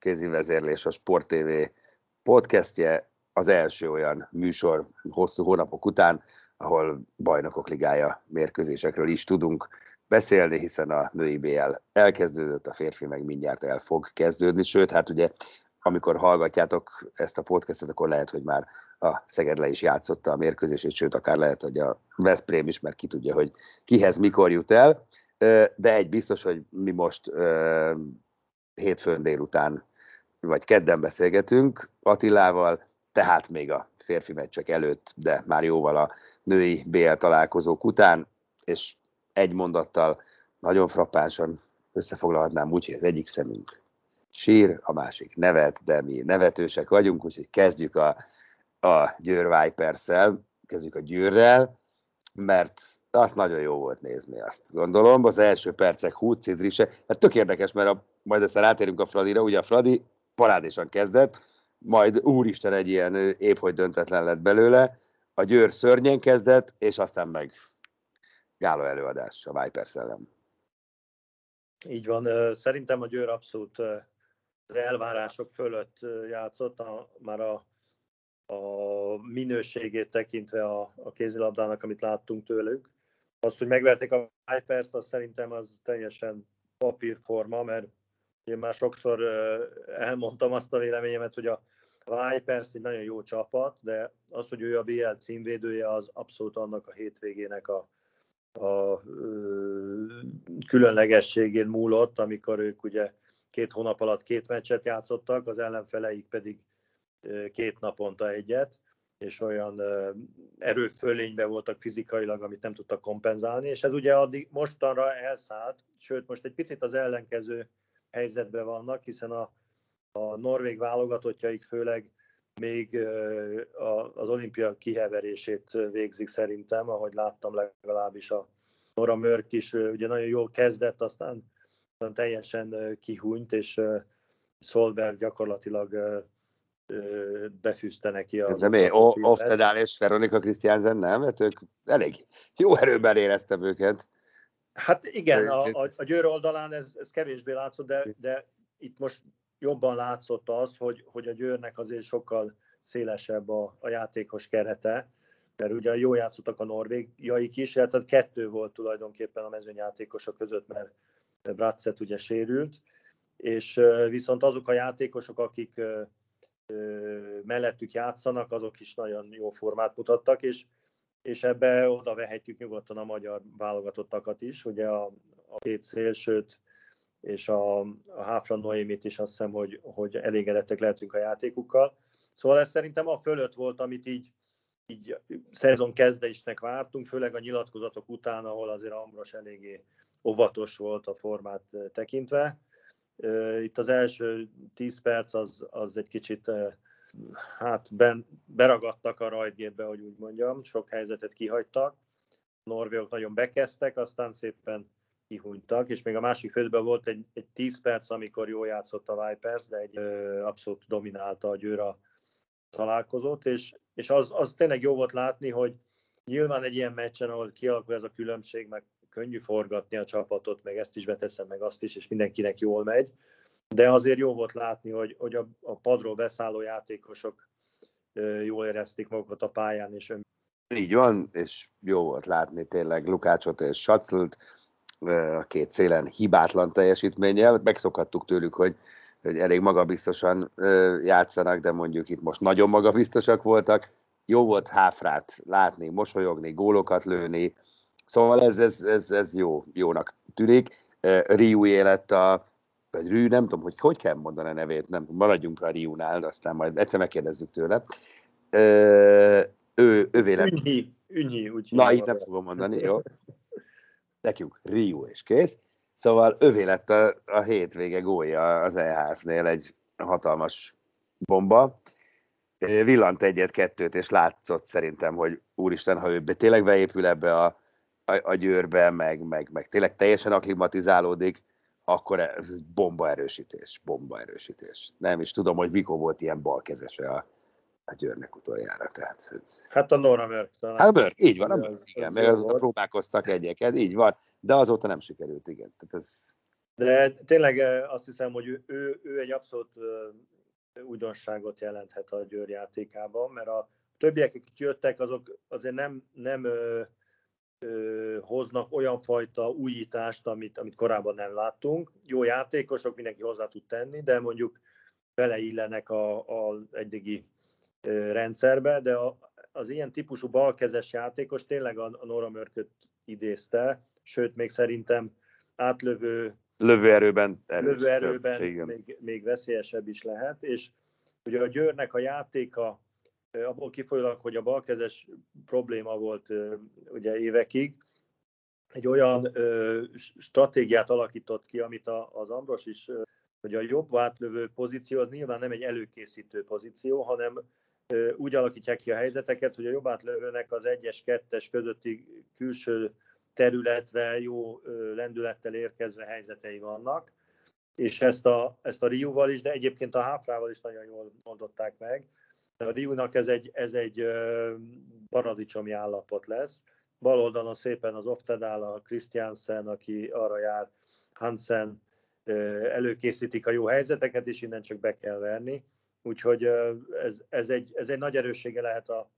kézi vezérlés, a Sport TV podcastje, az első olyan műsor hosszú hónapok után, ahol bajnokok ligája mérkőzésekről is tudunk beszélni, hiszen a női BL elkezdődött, a férfi meg mindjárt el fog kezdődni, sőt, hát ugye amikor hallgatjátok ezt a podcastet, akkor lehet, hogy már a Szeged le is játszotta a mérkőzését, sőt, akár lehet, hogy a Veszprém is, mert ki tudja, hogy kihez mikor jut el. De egy biztos, hogy mi most hétfőn délután, vagy kedden beszélgetünk Attilával, tehát még a férfi meccsek előtt, de már jóval a női BL találkozók után, és egy mondattal nagyon frappánsan összefoglalhatnám úgy, hogy az egyik szemünk sír, a másik nevet, de mi nevetősek vagyunk, úgyhogy kezdjük a, a Győr vipers kezdjük a Győrrel, mert azt nagyon jó volt nézni, azt gondolom. Az első percek Hút Cidrise, hát tök érdekes, mert a, majd aztán rátérünk a Fradira, ugye a Fradi parádésan kezdett, majd úristen egy ilyen épp hogy döntetlen lett belőle, a Győr szörnyen kezdett, és aztán meg gáló előadás a Viper szellem. Így van, szerintem a Győr abszolút az elvárások fölött játszott, a, már a, a minőségét tekintve a, a kézilabdának, amit láttunk tőlük. Az, hogy megverték a Vipers-t, az szerintem az teljesen papírforma, mert én már sokszor elmondtam azt a véleményemet, hogy a Vipers egy nagyon jó csapat, de az, hogy ő a BL címvédője, az abszolút annak a hétvégének a, a különlegességén múlott, amikor ők ugye két hónap alatt két meccset játszottak, az ellenfeleik pedig két naponta egyet, és olyan erőfölényben voltak fizikailag, amit nem tudtak kompenzálni, és ez ugye addig mostanra elszállt, sőt most egy picit az ellenkező helyzetben vannak, hiszen a, a norvég válogatottjaik főleg még az olimpia kiheverését végzik szerintem, ahogy láttam legalábbis a Nora Mörk is ugye nagyon jól kezdett, aztán, aztán teljesen kihúnyt, és Szolberg gyakorlatilag befűzte neki a... De mi? Oftedál és Veronika Krisztiánzen nem? Mert ők elég jó erőben éreztem őket. Hát igen, a, a, a Győr oldalán ez, ez kevésbé látszott, de, de itt most jobban látszott az, hogy, hogy a Győrnek azért sokkal szélesebb a, a játékos kerete, mert ugye jó játszottak a norvégiaik is, tehát kettő volt tulajdonképpen a mezőnyjátékosok között, mert Bratzet ugye sérült, és viszont azok a játékosok, akik mellettük játszanak, azok is nagyon jó formát mutattak, és és ebbe oda vehetjük nyugodtan a magyar válogatottakat is, ugye a, a két szélsőt és a, a Háfra Noémit is azt hiszem, hogy, hogy elégedettek lehetünk a játékukkal. Szóval ez szerintem a fölött volt, amit így, így szezon kezdésnek vártunk, főleg a nyilatkozatok után, ahol azért Ambros eléggé óvatos volt a formát tekintve. Itt az első 10 perc az, az egy kicsit hát ben, beragadtak a rajtgépbe, hogy úgy mondjam, sok helyzetet kihagytak. A norvégok nagyon bekezdtek, aztán szépen kihunytak, és még a másik félben volt egy, egy 10 perc, amikor jól játszott a Vipers, de egy ö, abszolút dominálta a Győr a találkozót, és, és az, az tényleg jó volt látni, hogy nyilván egy ilyen meccsen, ahol kialakul ez a különbség, meg könnyű forgatni a csapatot, meg ezt is beteszem, meg azt is, és mindenkinek jól megy, de azért jó volt látni, hogy, hogy a, a padról beszálló játékosok jól érezték magukat a pályán, és ön... Így van, és jó volt látni tényleg Lukácsot és Schatzlt, a két szélen hibátlan teljesítménnyel. Megszokhattuk tőlük, hogy hogy elég magabiztosan játszanak, de mondjuk itt most nagyon magabiztosak voltak. Jó volt háfrát látni, mosolyogni, gólokat lőni, szóval ez, ez, ez, ez jó, jónak tűnik. Riu élet a vagy Rű, nem tudom, hogy hogy kell mondani a nevét, nem maradjunk a Riunál, aztán majd egyszer megkérdezzük tőle. Ö, ő, ővé lett. Ünnyi, ünnyi, úgy Na, így nem fogom mondani, jó? Nekünk Riu és kész. Szóval ővé lett a, a hétvége gólja az EHF-nél egy hatalmas bomba. Villant egyet-kettőt, és látszott szerintem, hogy úristen, ha ő tényleg beépül ebbe a, a, a győrbe, meg, meg, meg tényleg teljesen aklimatizálódik, akkor ez bomba erősítés, bomba erősítés. Nem is tudom, hogy mikor volt ilyen balkezese a, a Győrnek utoljára. Tehát ez... Hát a Nora Mörk talán. Hát Mörk, így van, a Mörk, igen, meg azóta próbálkoztak egyeket, így van, de azóta nem sikerült, igen. Tehát ez... De tényleg azt hiszem, hogy ő, ő, ő egy abszolút újdonságot jelenthet a Győr játékában, mert a többiek, akik jöttek, azok azért nem, nem hoznak olyan fajta újítást, amit, amit korábban nem láttunk. Jó játékosok, mindenki hozzá tud tenni, de mondjuk beleillenek a, a eddigi rendszerbe, de a, az ilyen típusú balkezes játékos tényleg a, a Nora Mörköt idézte, sőt, még szerintem átlövő lövőerőben, lövőerőben még, még veszélyesebb is lehet, és ugye a Győrnek a játéka abból kifolyólag, hogy a balkezes probléma volt ugye évekig, egy olyan stratégiát alakított ki, amit az Ambros is, hogy a jobb átlövő pozíció az nyilván nem egy előkészítő pozíció, hanem úgy alakítják ki a helyzeteket, hogy a jobb átlövőnek az egyes, kettes közötti külső területre jó lendülettel érkezve helyzetei vannak, és ezt a, ezt a Riuval is, de egyébként a Háfrával is nagyon jól mondották meg, a Riunak ez egy, ez egy paradicsomi állapot lesz. Bal oldalon szépen az Oftedál, a Christiansen, aki arra jár, Hansen előkészítik a jó helyzeteket, és innen csak be kell verni. Úgyhogy ez, ez, egy, ez egy nagy erőssége lehet a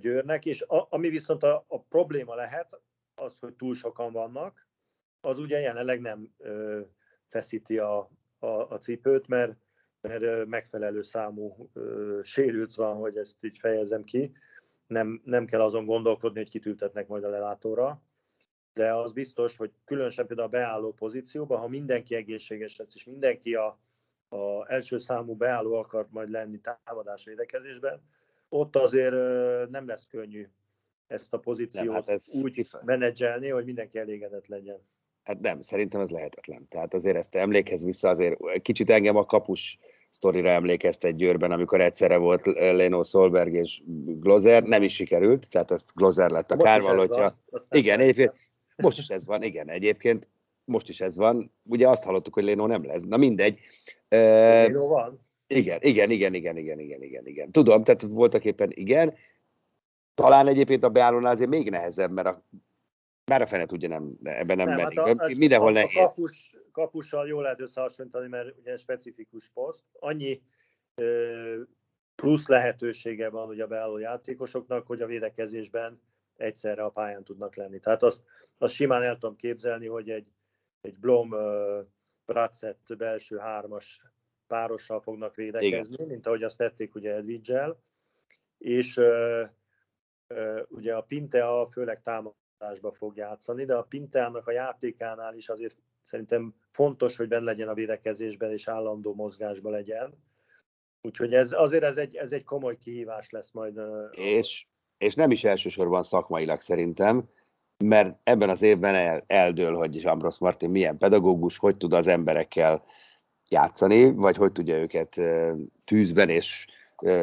Győrnek, és a, ami viszont a, a probléma lehet, az, hogy túl sokan vannak, az ugye jelenleg nem ö, feszíti a, a, a cipőt, mert mert megfelelő számú sérült van, hogy ezt így fejezem ki. Nem, nem kell azon gondolkodni, hogy kitültetnek majd a lelátóra, de az biztos, hogy különösen például a beálló pozícióban, ha mindenki egészséges lesz, és mindenki a, a első számú beálló akar majd lenni támadás védekezésben, ott azért nem lesz könnyű ezt a pozíciót nem, hát ez úgy kifel. menedzselni, hogy mindenki elégedett legyen. Hát nem, szerintem ez lehetetlen. Tehát azért ezt emlékez vissza, azért kicsit engem a kapus sztorira emlékeztet Győrben, amikor egyszerre volt Leno Solberg és Glozer, nem is sikerült, tehát ezt Glozer lett a kárvalótja. Igen, egyébként most is ez van, igen, egyébként most is ez van. Ugye azt hallottuk, hogy Leno nem lesz. Na mindegy. Leno van? Igen, igen, igen, igen, igen, igen, igen, igen. Tudom, tehát voltak éppen igen. Talán egyébként a beállónál azért még nehezebb, mert a már a fene tudja, nem, ebben nem, nem mennék. Hát a, Mindenhol a, nehéz. A kapus, kapussal jól lehet összehasonlítani, mert ugye specifikus poszt. Annyi ö, plusz lehetősége van ugye a beálló játékosoknak, hogy a védekezésben egyszerre a pályán tudnak lenni. Tehát azt, azt simán el tudom képzelni, hogy egy, egy Blom Bracet belső hármas párossal fognak védekezni, Igen. mint ahogy azt tették ugye Edwiggel, és uh, uh, ugye a Pintea főleg támad támadásba fog játszani, de a Pintának a játékánál is azért szerintem fontos, hogy benne legyen a védekezésben és állandó mozgásban legyen. Úgyhogy ez, azért ez egy, ez egy komoly kihívás lesz majd. És, és nem is elsősorban szakmailag szerintem, mert ebben az évben el, eldől, hogy Ambros Martin milyen pedagógus, hogy tud az emberekkel játszani, vagy hogy tudja őket tűzben és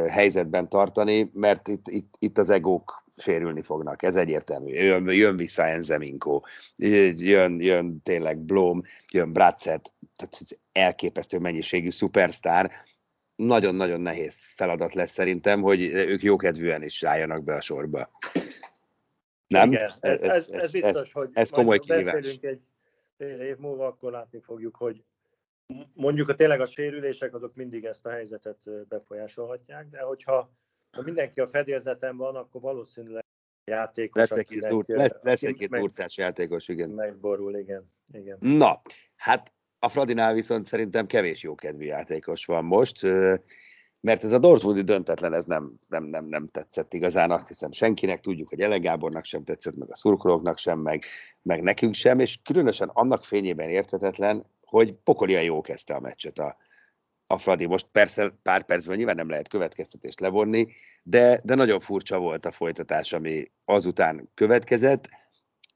helyzetben tartani, mert itt, itt, itt az egók sérülni fognak, ez egyértelmű. Jön, jön vissza Enzeminko, jön, jön tényleg Blom, jön Bratset, tehát elképesztő mennyiségű szupersztár. Nagyon-nagyon nehéz feladat lesz szerintem, hogy ők jókedvűen is álljanak be a sorba. Nem? Igen, ez, ez, ez, ez biztos, ez, hogy ez komoly kihívás. egy fél év múlva, akkor látni fogjuk, hogy mondjuk a tényleg a sérülések azok mindig ezt a helyzetet befolyásolhatják, de hogyha ha mindenki a fedélzeten van, akkor valószínűleg játékos. Lesz egy, dur, lesz, lesz egy két durcás játékos, igen. Megborul, igen. igen. Na, hát A Fradinál viszont szerintem kevés jókedvű játékos van most, mert ez a Dortmundi döntetlen, ez nem, nem, nem, nem tetszett igazán, azt hiszem senkinek, tudjuk, hogy Ele Gábornak sem tetszett, meg a szurkolóknak sem, meg, meg nekünk sem, és különösen annak fényében értetetlen, hogy pokolian jó kezdte a meccset a, a Fradi. Most persze pár percben nyilván nem lehet következtetést levonni, de, de nagyon furcsa volt a folytatás, ami azután következett,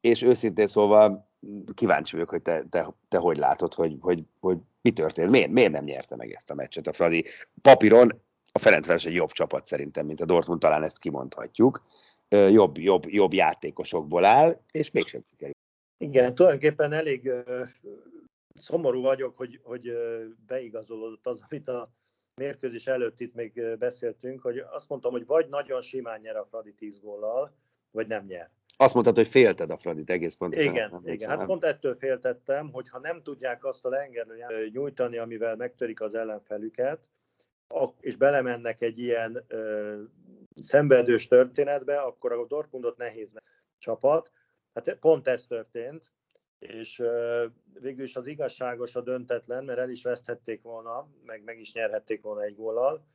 és őszintén szólva kíváncsi vagyok, hogy te, te, te hogy látod, hogy, hogy, hogy mi történt, miért, miért nem nyerte meg ezt a meccset a Fradi. Papíron a Ferencváros egy jobb csapat szerintem, mint a Dortmund, talán ezt kimondhatjuk. Jobb, jobb, jobb játékosokból áll, és mégsem sikerült. Igen, tulajdonképpen elég szomorú vagyok, hogy, hogy beigazolódott az, amit a mérkőzés előtt itt még beszéltünk, hogy azt mondtam, hogy vagy nagyon simán nyer a Fradi 10 góllal, vagy nem nyer. Azt mondtad, hogy félted a Fradit egész pontosan. Igen, nem igen. hát pont ettől féltettem, hogy ha nem tudják azt a lengerő nyújtani, amivel megtörik az ellenfelüket, és belemennek egy ilyen ö, szenvedős történetbe, akkor a Dortmundot nehéz csapat. Hát pont ez történt, és végül is az igazságos a döntetlen, mert el is veszthették volna, meg meg is nyerhették volna egy góllal,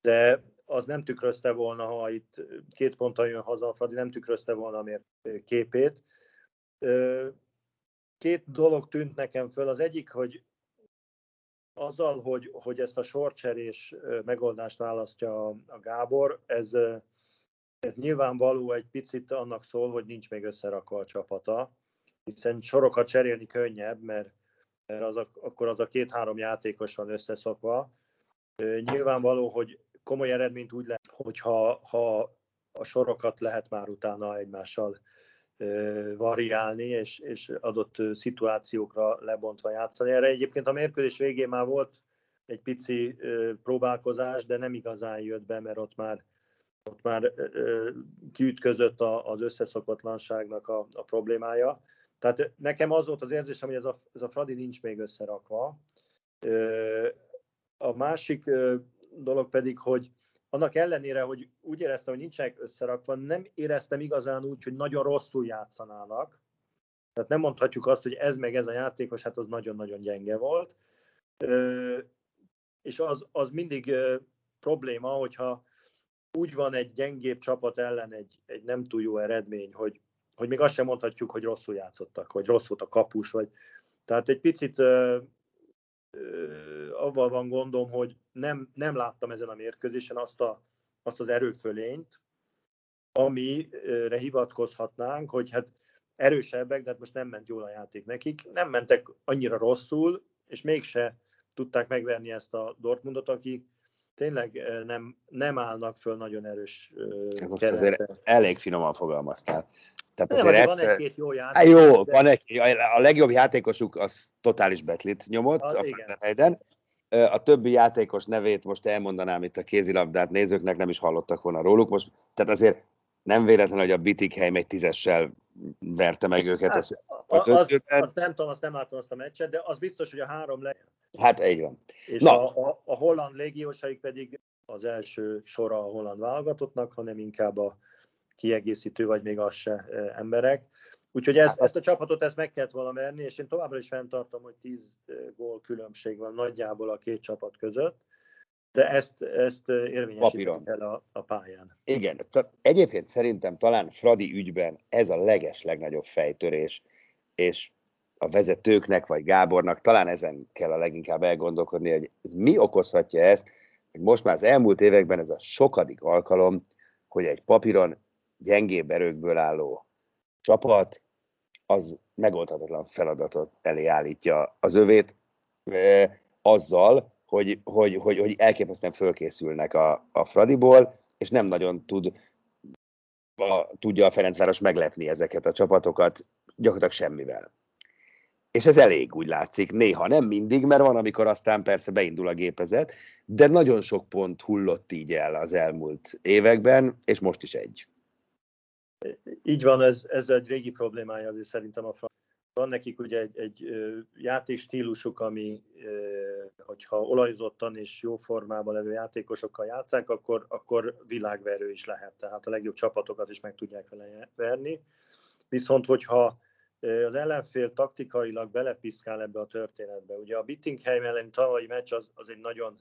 de az nem tükrözte volna, ha itt két ponttal jön haza a Fradi, nem tükrözte volna a képét. Két dolog tűnt nekem föl. Az egyik, hogy azzal, hogy, hogy ezt a sorcserés megoldást választja a Gábor, ez, ez nyilvánvaló egy picit annak szól, hogy nincs még összerakva a csapata, hiszen sorokat cserélni könnyebb, mert, mert az a, akkor az a két-három játékos van összeszokva. Nyilvánvaló, hogy komoly eredményt úgy lehet, hogyha ha a sorokat lehet már utána egymással variálni, és, és adott szituációkra lebontva játszani. Erre egyébként a mérkőzés végén már volt egy pici próbálkozás, de nem igazán jött be, mert ott már, ott már kiütközött az összeszokatlanságnak a, a problémája. Tehát nekem az volt az érzésem, hogy ez a, ez a Fradi nincs még összerakva. A másik dolog pedig, hogy annak ellenére, hogy úgy éreztem, hogy nincsenek összerakva, nem éreztem igazán úgy, hogy nagyon rosszul játszanának. Tehát nem mondhatjuk azt, hogy ez meg ez a játékos, hát az nagyon-nagyon gyenge volt. És az, az mindig probléma, hogyha úgy van egy gyengébb csapat ellen egy, egy nem túl jó eredmény, hogy, hogy még azt sem mondhatjuk, hogy rosszul játszottak, vagy rossz volt a kapus, vagy tehát egy picit avval van gondom, hogy nem, nem láttam ezen a mérkőzésen azt, a, azt az erőfölényt, amire hivatkozhatnánk, hogy hát erősebbek, de hát most nem ment jól a játék nekik. Nem mentek annyira rosszul, és mégse tudták megverni ezt a Dortmundot, aki tényleg nem, nem állnak föl nagyon erős Most azért elég finoman fogalmaztál. Tehát nem, azért van egy-két jó játék. Jó, de... van egy, a legjobb játékosuk az totális betlit nyomott az, a Fenderheiden. A többi játékos nevét most elmondanám itt a kézilabdát, nézőknek nem is hallottak volna róluk. Most, tehát azért nem véletlen, hogy a Bitikheim egy tízessel verte meg őket. Hát, az, az, azt nem tudom, azt nem látom azt a meccset, de az biztos, hogy a három le. Hát így van. És Na. A, a, a holland légiósaik pedig az első sora a holland válogatottnak, hanem inkább a kiegészítő, vagy még az se emberek. Úgyhogy ezt, ezt a csapatot ezt meg kellett volna merni, és én továbbra is fenntartom, hogy 10 gól különbség van nagyjából a két csapat között, de ezt, ezt érvényesíteni kell a, a pályán. Igen, tehát egyébként szerintem talán Fradi ügyben ez a leges legnagyobb fejtörés, és a vezetőknek, vagy Gábornak talán ezen kell a leginkább elgondolkodni, hogy ez mi okozhatja ezt, hogy most már az elmúlt években ez a sokadik alkalom, hogy egy papíron gyengébb erőkből álló csapat, az megoldhatatlan feladatot elé állítja az övét e, azzal, hogy, hogy, hogy, hogy elképesztően fölkészülnek a, a Fradiból, és nem nagyon tud a, tudja a Ferencváros meglepni ezeket a csapatokat gyakorlatilag semmivel. És ez elég, úgy látszik. Néha nem mindig, mert van, amikor aztán persze beindul a gépezet, de nagyon sok pont hullott így el az elmúlt években, és most is egy. Így van, ez, ez egy régi problémája azért szerintem a van nekik ugye egy, egy játékstílusuk, ami, hogyha olajzottan és jó formában levő játékosokkal játszák, akkor, akkor világverő is lehet, tehát a legjobb csapatokat is meg tudják vele verni. Viszont, hogyha az ellenfél taktikailag belepiszkál ebbe a történetbe. Ugye a Bittingheim elleni tavalyi meccs az, az egy nagyon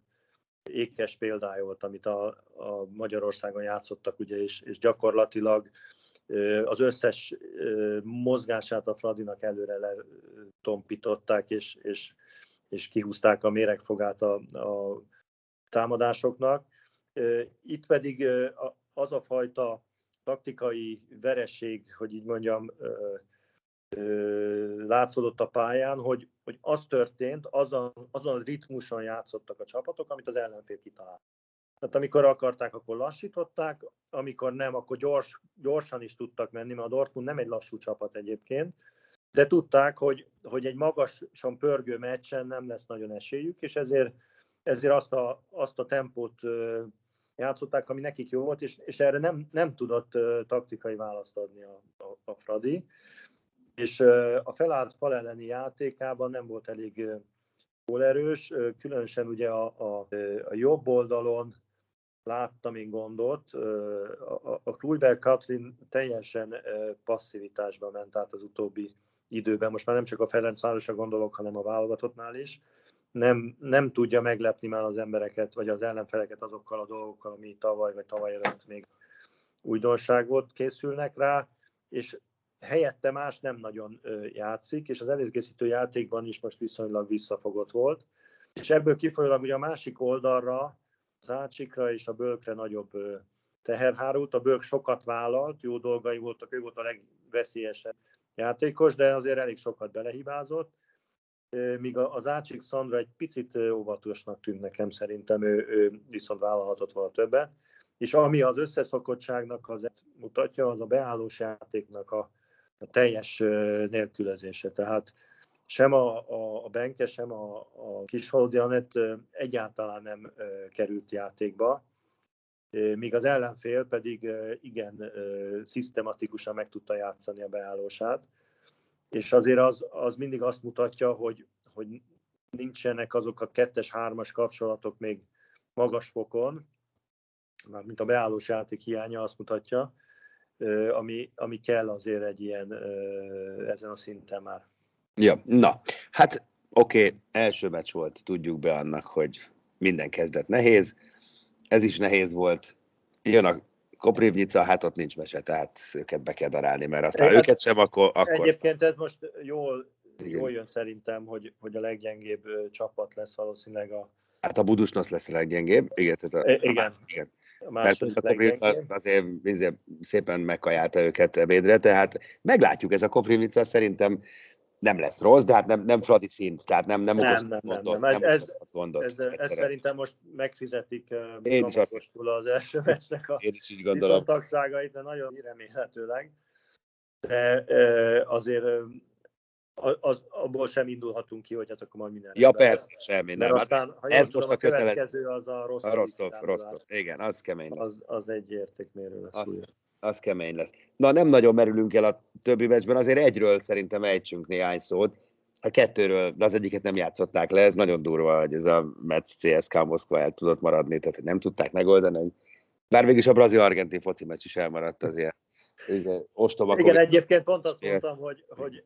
ékes példája volt, amit a, a Magyarországon játszottak, ugye, és, és gyakorlatilag az összes mozgását a Fradinak előre letompították, és, és, és kihúzták a méregfogát a, a támadásoknak. Itt pedig az a fajta taktikai vereség, hogy így mondjam, látszódott a pályán, hogy, hogy az történt, azon, azon a ritmuson játszottak a csapatok, amit az ellenfél kitalált. Tehát amikor akarták, akkor lassították, amikor nem, akkor gyors, gyorsan is tudtak menni, mert a Dortmund nem egy lassú csapat egyébként, de tudták, hogy, hogy egy magasan pörgő meccsen nem lesz nagyon esélyük, és ezért, ezért azt, a, azt a tempót játszották, ami nekik jó volt, és, és erre nem, nem tudott taktikai választ adni a, a, a Fradi. És a felállt fal elleni játékában nem volt elég erős, különösen ugye a, a, a jobb oldalon láttam én gondot, a, a Kluiber Katrin teljesen passzivitásba ment át az utóbbi időben, most már nem csak a Ferencvárosra gondolok, hanem a válogatottnál is, nem, nem tudja meglepni már az embereket, vagy az ellenfeleket azokkal a dolgokkal, ami tavaly vagy tavaly előtt még újdonság volt, készülnek rá, és helyette más nem nagyon játszik, és az előkészítő játékban is most viszonylag visszafogott volt. És ebből kifolyólag ugye a másik oldalra, az Ácsikra és a Bölkre nagyobb teherhárult. A Bölk sokat vállalt, jó dolgai voltak, ő volt a legveszélyesebb játékos, de azért elég sokat belehibázott. Míg az Ácsik Szandra egy picit óvatosnak tűnt nekem, szerintem ő, ő viszont vállalhatott volna többet. És ami az összeszokottságnak az mutatja, az a beállós játéknak a, a teljes nélkülözése. Tehát sem a, a, a Benke, sem a, a Kisfaludi Anett egyáltalán nem került játékba, míg az ellenfél pedig igen szisztematikusan meg tudta játszani a beállósát. És azért az, az mindig azt mutatja, hogy, hogy nincsenek azok a kettes-hármas kapcsolatok még magas fokon, mint a beállós játék hiánya azt mutatja, ami, ami kell azért egy ilyen ezen a szinten már. Ja, na, hát oké, okay, első meccs volt, tudjuk be annak, hogy minden kezdet nehéz, ez is nehéz volt, jön a Koprivnica, hát ott nincs mese, tehát őket be kell darálni, mert aztán hát, őket sem, akkor... akkor egyébként ez most jól, jól jön szerintem, hogy, hogy a leggyengébb csapat lesz valószínűleg a... Hát a Budusnosz lesz a leggyengébb, igen. Tehát a, igen. A, igen. Mert a Koprivnica azért, azért szépen megkajálta őket ebédre, tehát meglátjuk, ez a Koprivnica szerintem nem lesz rossz, de hát nem, nem Fradi szint, tehát nem, nem, nem, nem, gondot, nem, nem, nem ez, gondot. Ez, ez, szerintem most megfizetik Én is azt, az első meccsnek a Én is így gondolom. tagságait, de nagyon remélhetőleg. De azért az, abból sem indulhatunk ki, hogy hát akkor majd minden. Ja, persze, semmi, nem. Hát aztán, ha ez most a következő az a Rostov. Rostov, Rostov. Igen, az kemény lesz. Az, az egy értékmérő lesz. Az, az kemény lesz. Na, nem nagyon merülünk el a többi meccsben, azért egyről szerintem ejtsünk néhány szót. A kettőről, de az egyiket nem játszották le, ez nagyon durva, hogy ez a Metz CSK Moszkva el tudott maradni, tehát nem tudták megoldani. Bár végig a brazil-argentin foci meccs is elmaradt azért. Ostoba Igen, egyébként pont azt mondtam, hogy, hogy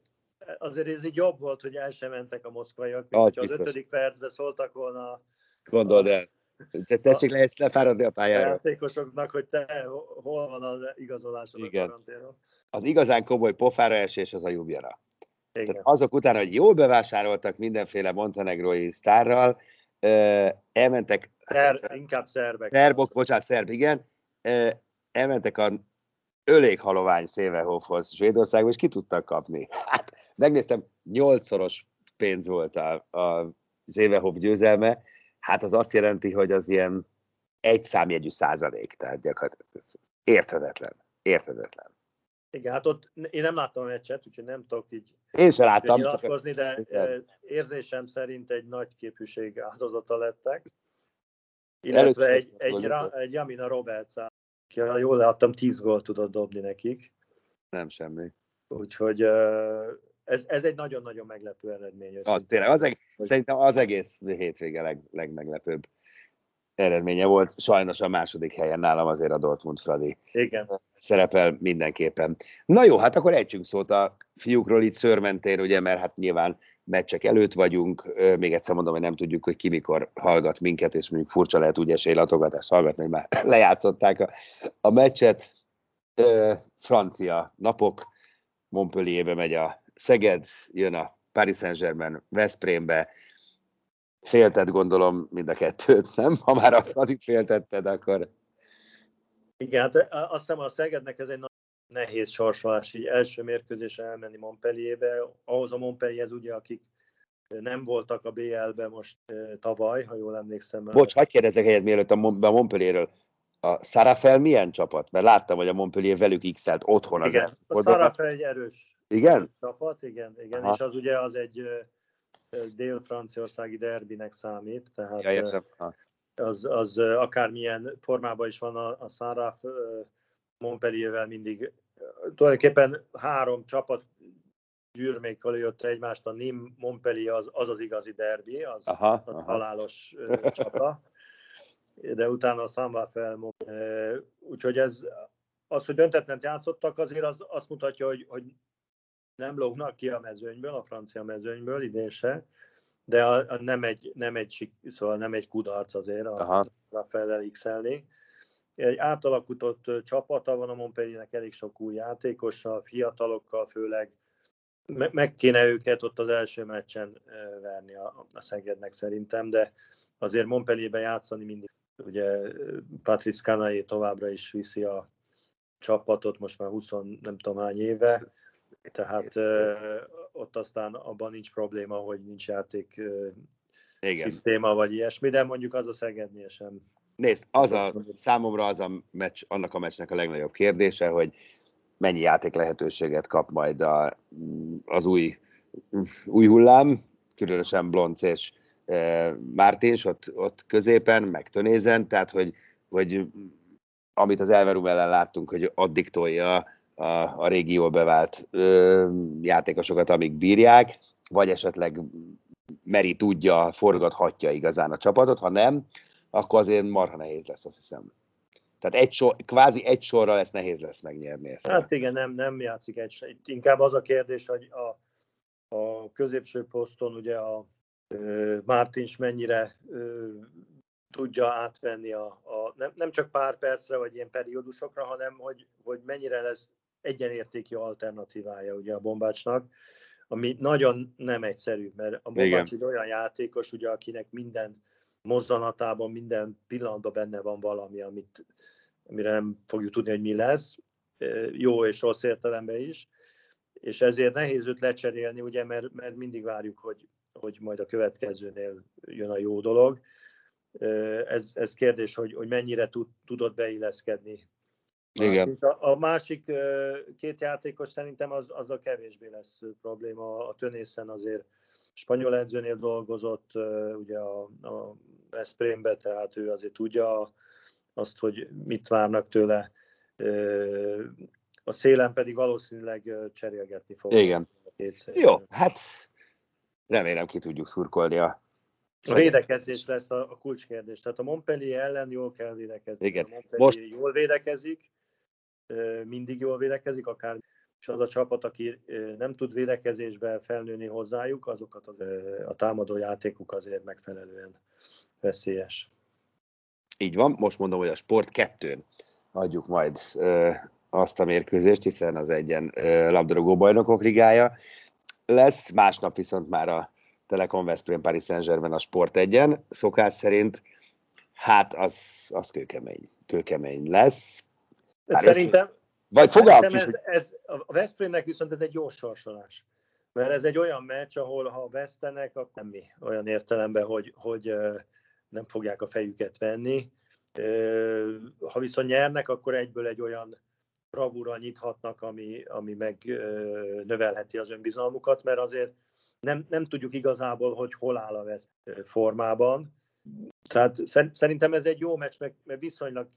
azért ez így jobb volt, hogy el sem mentek a moszkvaiak, mint az, az ötödik percben szóltak volna. Gondold el. Te tessék le, lefáradni a pályára. A játékosoknak, hogy te hol van az igazolásod Igen. a karanténon. Az igazán komoly pofára esés az a Jubjana. Tehát azok után, hogy jól bevásároltak mindenféle montenegrói sztárral, elmentek... Szer, inkább szerbek. Szerbok, bocsánat, szerb, igen. Elmentek a öléghalovány Szévehofhoz Svédországban, és ki tudtak kapni. Hát megnéztem, nyolcszoros pénz volt a, a Szévehof győzelme, hát az azt jelenti, hogy az ilyen egy számjegyű százalék, tehát gyakorlatilag érthetetlen, érthetetlen. Igen, hát ott én nem láttam a meccset, úgyhogy nem tudok így én sem láttam, nyilatkozni, de igen. érzésem szerint egy nagy képűség áldozata lettek. Illetve egy, egy, egy, egy Jamina Roberts ha jól láttam, 10 gólt tudott dobni nekik. Nem semmi. Úgyhogy ez, ez egy nagyon-nagyon meglepő eredmény. Az tényleg, az eg- hogy... szerintem az egész hétvége leg, legmeglepőbb. eredménye volt. Sajnos a második helyen nálam azért a Dortmund Fradi. Igen. Szerepel mindenképpen. Na jó, hát akkor együnk szót a fiúkról itt szörmentér, ugye, mert hát nyilván meccsek előtt vagyunk, még egyszer mondom, hogy nem tudjuk, hogy ki mikor hallgat minket, és mondjuk furcsa lehet úgy esélylatogatást hallgatni, hogy már lejátszották a, a meccset. Francia napok, Montpellierbe megy a Szeged, jön a Paris Saint-Germain Veszprémbe, féltett gondolom mind a kettőt, nem? Ha már a Fradit féltetted, akkor... Igen, hát azt hiszem a Szegednek ez egy nagy nehéz sorsolás, így első mérkőzésre elmenni Montpellierbe. Ahhoz a Montpellierhez ugye, akik nem voltak a BL-be most tavaly, ha jól emlékszem. Bocs, hagyd kérdezek helyet mielőtt a Montpellierről. A Sarafel milyen csapat? Mert láttam, hogy a Montpellier velük x otthon az Igen, a Sarafel egy erős igen? csapat, igen, igen és az ugye az egy dél-franciaországi derbinek számít, tehát ja, értem. az, az akármilyen formában is van a, a Saraf Montpelliervel mindig tulajdonképpen három csapat gyűrmékkal jött egymást, a Nim Montpellier az az, az igazi derbi, az, aha, az aha. halálos csata, de utána a Samba fel, úgyhogy ez, az, hogy döntetlen játszottak, azért az azt mutatja, hogy, hogy nem lógnak ki a mezőnyből, a francia mezőnyből idén se, de a, a nem, egy, nem, egy, szóval nem egy kudarc azért a, a felel x Egy átalakutott csapata van a Montpelliernek, elég sok új játékossal, fiatalokkal főleg, meg kéne őket ott az első meccsen verni a, a Szegednek szerintem, de azért Montpellierben játszani mindig. Ugye Patrice Canaé továbbra is viszi a csapatot, most már 20 nem tudom hány éve, tehát ott aztán abban nincs probléma, hogy nincs játék Igen. szisztéma vagy ilyesmi, de mondjuk az a Szegednél sem. Nézd, az a, számomra az a meccs, annak a meccsnek a legnagyobb kérdése, hogy mennyi játék lehetőséget kap majd a, az új, új hullám, különösen Blonc és e, Mártins ott, ott középen, meg Tönézen, tehát hogy, hogy amit az Elverum ellen láttunk, hogy addig tolja a, a régió bevált ö, játékosokat, amíg bírják, vagy esetleg Meri tudja, forgathatja igazán a csapatot, ha nem, akkor azért marha nehéz lesz, azt hiszem. Tehát egy sor, kvázi egy sorra lesz nehéz lesz megnyerni ezt. Hát igen, nem, nem játszik egy Itt inkább az a kérdés, hogy a, a középső poszton ugye a Mártins mennyire ö, tudja átvenni a, a nem, nem csak pár percre, vagy ilyen periódusokra, hanem hogy, hogy mennyire lesz egyenértéki alternatívája ugye a bombácsnak, ami nagyon nem egyszerű, mert a bombács egy olyan játékos, ugye, akinek minden mozzanatában, minden pillanatban benne van valami, amit, amire nem fogjuk tudni, hogy mi lesz, jó és rossz értelemben is, és ezért nehéz őt lecserélni, ugye, mert, mert mindig várjuk, hogy, hogy majd a következőnél jön a jó dolog. Ez, ez kérdés, hogy, hogy mennyire tud, tudod beilleszkedni igen. A, a másik két játékos szerintem az, az a kevésbé lesz probléma. A Tönészen azért spanyol edzőnél dolgozott, ugye a, a Veszprémbe, tehát ő azért tudja azt, hogy mit várnak tőle. A szélen pedig valószínűleg cserélgetni fog. Igen. Jó, hát remélem ki tudjuk szurkolni a a védekezés lesz a, a kulcskérdés. Tehát a Montpellier ellen jól kell védekezni. Igen. A Montpellier Most... jól védekezik, mindig jól védekezik, akár és az a csapat, aki nem tud védekezésbe felnőni hozzájuk, azokat az, a támadó játékuk azért megfelelően veszélyes. Így van, most mondom, hogy a Sport 2 adjuk majd azt a mérkőzést, hiszen az egyen labdarúgó bajnokok ligája lesz, másnap viszont már a Telekom Veszprém Paris Saint-Germain a Sport egyen, szokás szerint, hát az, az kőkemény, kőkemény lesz, Szerintem, vagy fogalmaz is, ez, ez, a Veszprémnek viszont ez egy jó sorsolás. Mert ez egy olyan meccs, ahol ha vesztenek, akkor semmi olyan értelemben, hogy, hogy nem fogják a fejüket venni. Ha viszont nyernek, akkor egyből egy olyan bravúra nyithatnak, ami, ami meg növelheti az önbizalmukat, mert azért nem, nem tudjuk igazából, hogy hol áll a vesz formában. Tehát szerintem ez egy jó meccs, mert viszonylag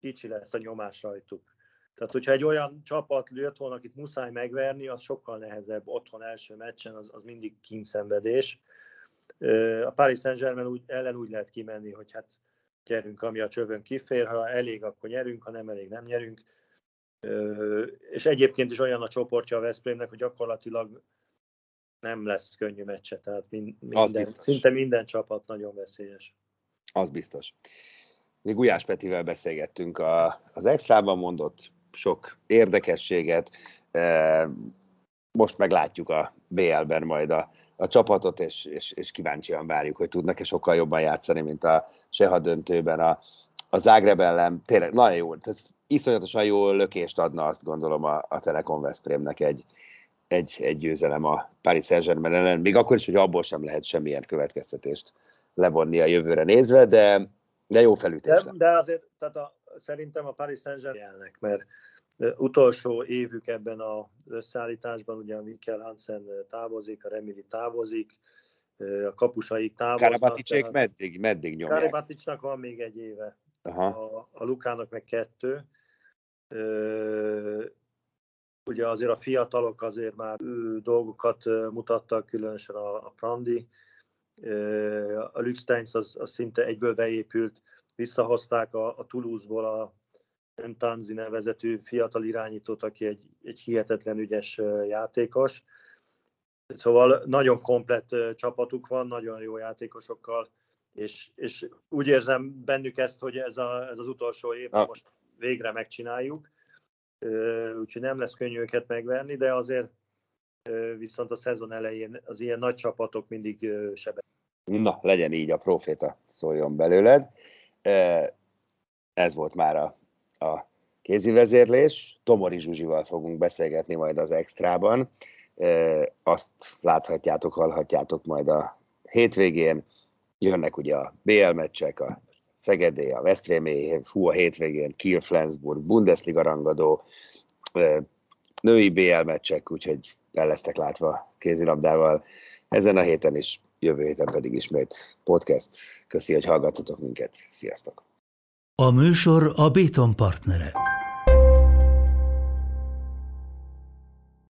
kicsi lesz a nyomás rajtuk. Tehát, hogyha egy olyan csapat jött volna, akit muszáj megverni, az sokkal nehezebb otthon első meccsen, az, az mindig kínszenvedés. A Paris Saint-Germain úgy, ellen úgy lehet kimenni, hogy hát gyerünk, ami a csövön kifér, ha elég, akkor nyerünk, ha nem elég, nem nyerünk. És egyébként is olyan a csoportja a Veszprémnek, hogy gyakorlatilag nem lesz könnyű meccse, tehát minden, szinte minden csapat nagyon veszélyes. Az biztos. Mi Gulyás Petivel beszélgettünk a, az extrában mondott sok érdekességet, most meglátjuk a BL-ben majd a, a csapatot, és, és, és kíváncsian várjuk, hogy tudnak-e sokkal jobban játszani, mint a Seha döntőben a, a Zágreb ellen. Tényleg nagyon jó, tehát iszonyatosan jó lökést adna azt gondolom a, a Telekom Veszprémnek egy, egy, egy győzelem a Paris Saint-Germain ellen, még akkor is, hogy abból sem lehet semmilyen következtetést levonni a jövőre nézve, de, de jó felütés. De, de azért tehát a, szerintem a Paris Saint-Germain mert utolsó évük ebben az összeállításban, ugye a Mikkel Hansen távozik, a Remili távozik, a kapusaik távoznak. Karabaticsék meddig, meddig nyomják? Karabaticsnak van még egy éve, Aha. A, a Lukának meg kettő. Ö, ugye azért a fiatalok azért már dolgokat mutattak, különösen a, a Prandi. A Lüxteins az, az szinte egyből beépült, visszahozták a, a Toulouse-ból a Tanzi nevezetű fiatal irányítót, aki egy, egy hihetetlen ügyes játékos. Szóval nagyon komplett csapatuk van, nagyon jó játékosokkal, és, és úgy érzem bennük ezt, hogy ez, a, ez az utolsó év, ah. most végre megcsináljuk, úgyhogy nem lesz könnyű őket megverni, de azért viszont a szezon elején az ilyen nagy csapatok mindig sebe. Na, legyen így, a proféta szóljon belőled. Ez volt már a a kézi vezérlés. Tomori Zsuzsival fogunk beszélgetni majd az extrában. Azt láthatjátok, hallhatjátok majd a hétvégén. Jönnek ugye a BL meccsek, a Szegedé, a Veszprémé, hú a hétvégén Kiel, Flensburg, Bundesliga rangadó, női BL meccsek, úgyhogy el lesztek látva kézilabdával ezen a héten is, jövő héten pedig ismét podcast. Köszi, hogy hallgattatok minket. Sziasztok! A műsor a Béton partnere.